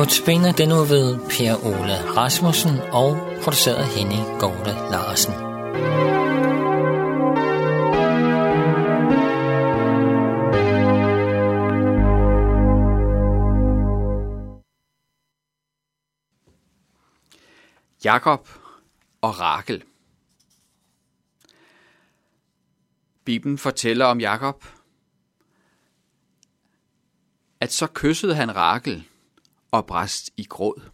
Notabene den nu ved Per Ole Rasmussen og produceret Henning Gorte Larsen. Jakob og Rakel. Bibelen fortæller om Jakob, at så kyssede han Rakel og bræst i gråd.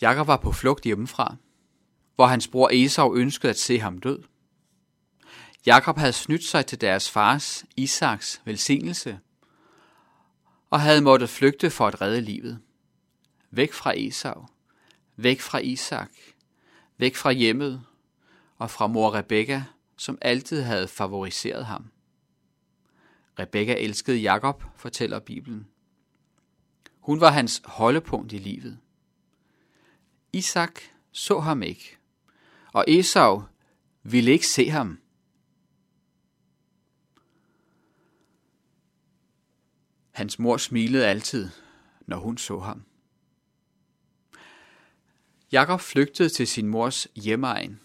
Jakob var på flugt hjemmefra, hvor hans bror Esau ønskede at se ham død. Jakob havde snydt sig til deres fars, Isaks, velsignelse, og havde måttet flygte for at redde livet. Væk fra Esau, væk fra Isak, væk fra hjemmet og fra mor Rebekka, som altid havde favoriseret ham. Rebekka elskede Jakob, fortæller Bibelen. Hun var hans holdepunkt i livet. Isak så ham ikke, og Esau ville ikke se ham. Hans mor smilede altid, når hun så ham. Jakob flygtede til sin mors hjemmeegn,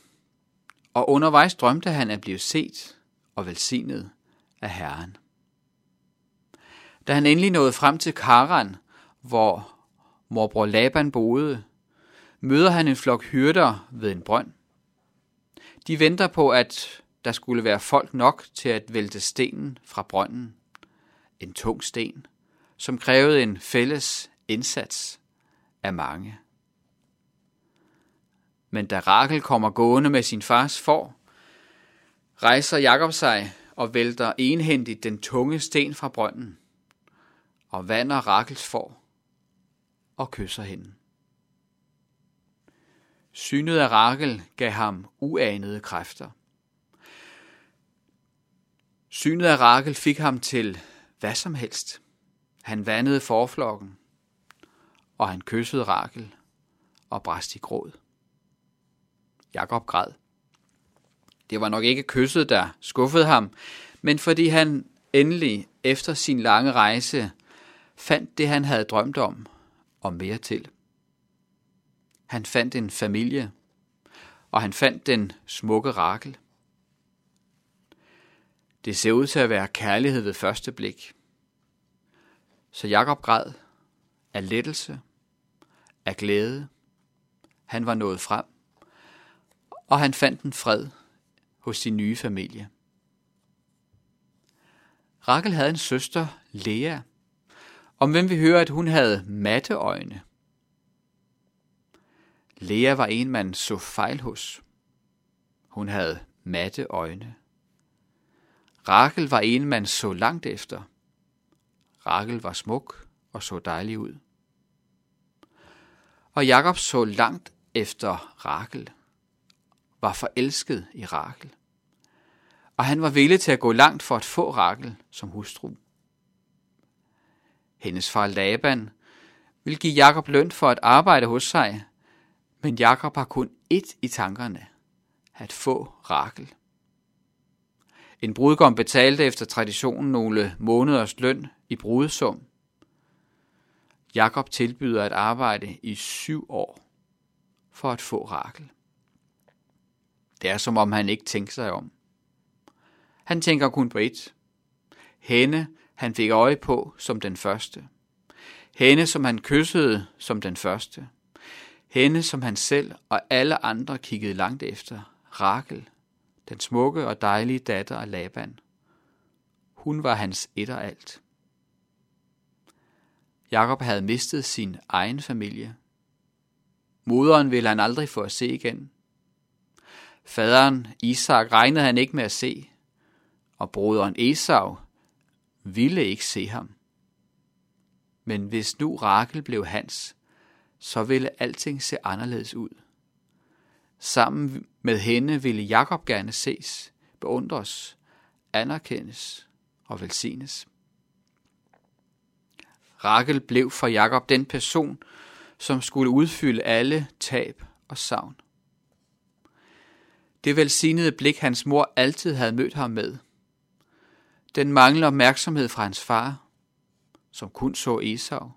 og undervejs drømte han at blive set og velsignet af Herren. Da han endelig nåede frem til Karan, hvor morbror Laban boede, møder han en flok hyrder ved en brønd. De venter på, at der skulle være folk nok til at vælte stenen fra brønden. En tung sten, som krævede en fælles indsats af mange. Men da Rakel kommer gående med sin fars får, rejser Jakob sig og vælter enhændigt den tunge sten fra brønden og vander Rakels får og kysser hende. Synet af Rakel gav ham uanede kræfter. Synet af Rakel fik ham til hvad som helst. Han vandede forflokken, og han kyssede Rakel og brast i gråd. Jakob græd. Det var nok ikke kysset, der skuffede ham, men fordi han endelig efter sin lange rejse fandt det, han havde drømt om, og mere til. Han fandt en familie, og han fandt den smukke Rakel. Det ser ud til at være kærlighed ved første blik. Så Jakob græd af lettelse, af glæde. Han var nået frem, og han fandt en fred hos sin nye familie. Rakel havde en søster, Lea, om hvem vi hører, at hun havde matte øjne. Lea var en, man så fejl hos. Hun havde matte øjne. Rakel var en, man så langt efter. Rakel var smuk og så dejlig ud. Og Jakob så langt efter Rakel, var forelsket i Rakel. Og han var villig til at gå langt for at få Rakel som hustru. Hendes far Laban vil give Jakob løn for at arbejde hos sig, men Jakob har kun ét i tankerne, at få Rakel. En brudgom betalte efter traditionen nogle måneders løn i brudsum. Jakob tilbyder at arbejde i syv år for at få Rakel. Det er som om han ikke tænker sig om. Han tænker kun på ét. Hende, han fik øje på som den første. Hende, som han kyssede som den første. Hende, som han selv og alle andre kiggede langt efter. Rakel, den smukke og dejlige datter af Laban. Hun var hans et og alt. Jakob havde mistet sin egen familie. Moderen ville han aldrig få at se igen. Faderen Isak regnede han ikke med at se, og broderen Esau ville ikke se ham. Men hvis nu Rakel blev hans, så ville alting se anderledes ud. Sammen med hende ville Jakob gerne ses, beundres, anerkendes og velsignes. Rakel blev for Jakob den person, som skulle udfylde alle tab og savn. Det velsignede blik, hans mor altid havde mødt ham med. Den mangler opmærksomhed fra hans far. som kun så Esau.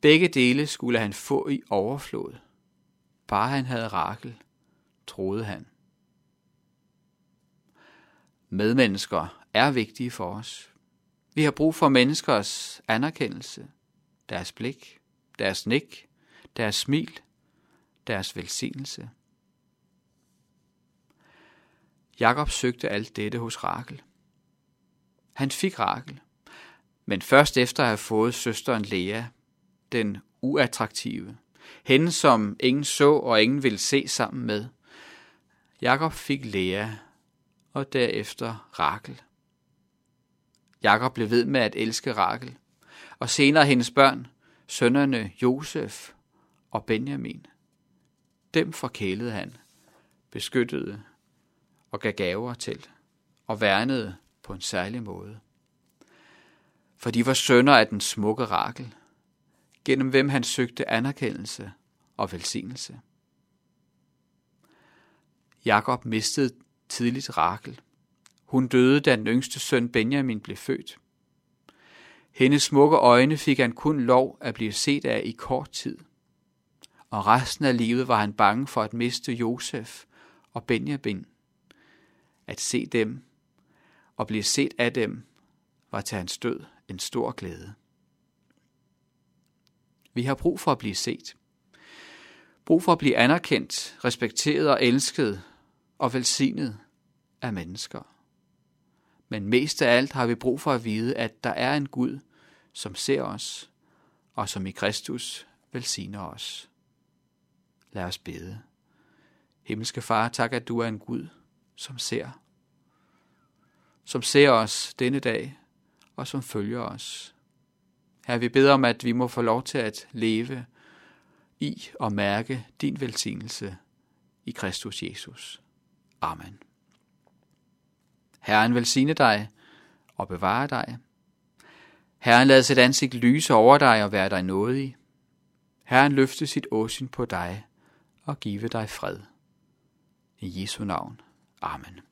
Begge dele skulle han få i overflod. Bare han havde Rakel, troede han. Medmennesker er vigtige for os. Vi har brug for menneskers anerkendelse, deres blik, deres nik, deres smil, deres velsignelse. Jakob søgte alt dette hos Rakel. Han fik Rakel, men først efter at have fået søsteren Lea, den uattraktive, hende som ingen så og ingen ville se sammen med. Jakob fik Lea, og derefter Rakel. Jakob blev ved med at elske Rakel, og senere hendes børn, sønnerne Josef og Benjamin. Dem forkælede han, beskyttede og gav gaver til, og værnede på en særlig måde. For de var sønner af den smukke Rakel, gennem hvem han søgte anerkendelse og velsignelse. Jakob mistede tidligt Rakel. Hun døde, da den yngste søn Benjamin blev født. Hendes smukke øjne fik han kun lov at blive set af i kort tid. Og resten af livet var han bange for at miste Josef og Benjamin. At se dem og blive set af dem var til hans død en stor glæde. Vi har brug for at blive set. Brug for at blive anerkendt, respekteret og elsket og velsignet af mennesker. Men mest af alt har vi brug for at vide, at der er en Gud, som ser os, og som i Kristus velsigner os. Lad os bede. Himmelske Far, tak at du er en Gud, som ser. Som ser os denne dag, og som følger os. Her vi beder om, at vi må få lov til at leve i og mærke din velsignelse i Kristus Jesus. Amen. Herren velsigne dig og bevare dig. Herren lad sit ansigt lyse over dig og være dig nådig. Herren løfte sit åsyn på dig og give dig fred. I Jesu navn. Amen.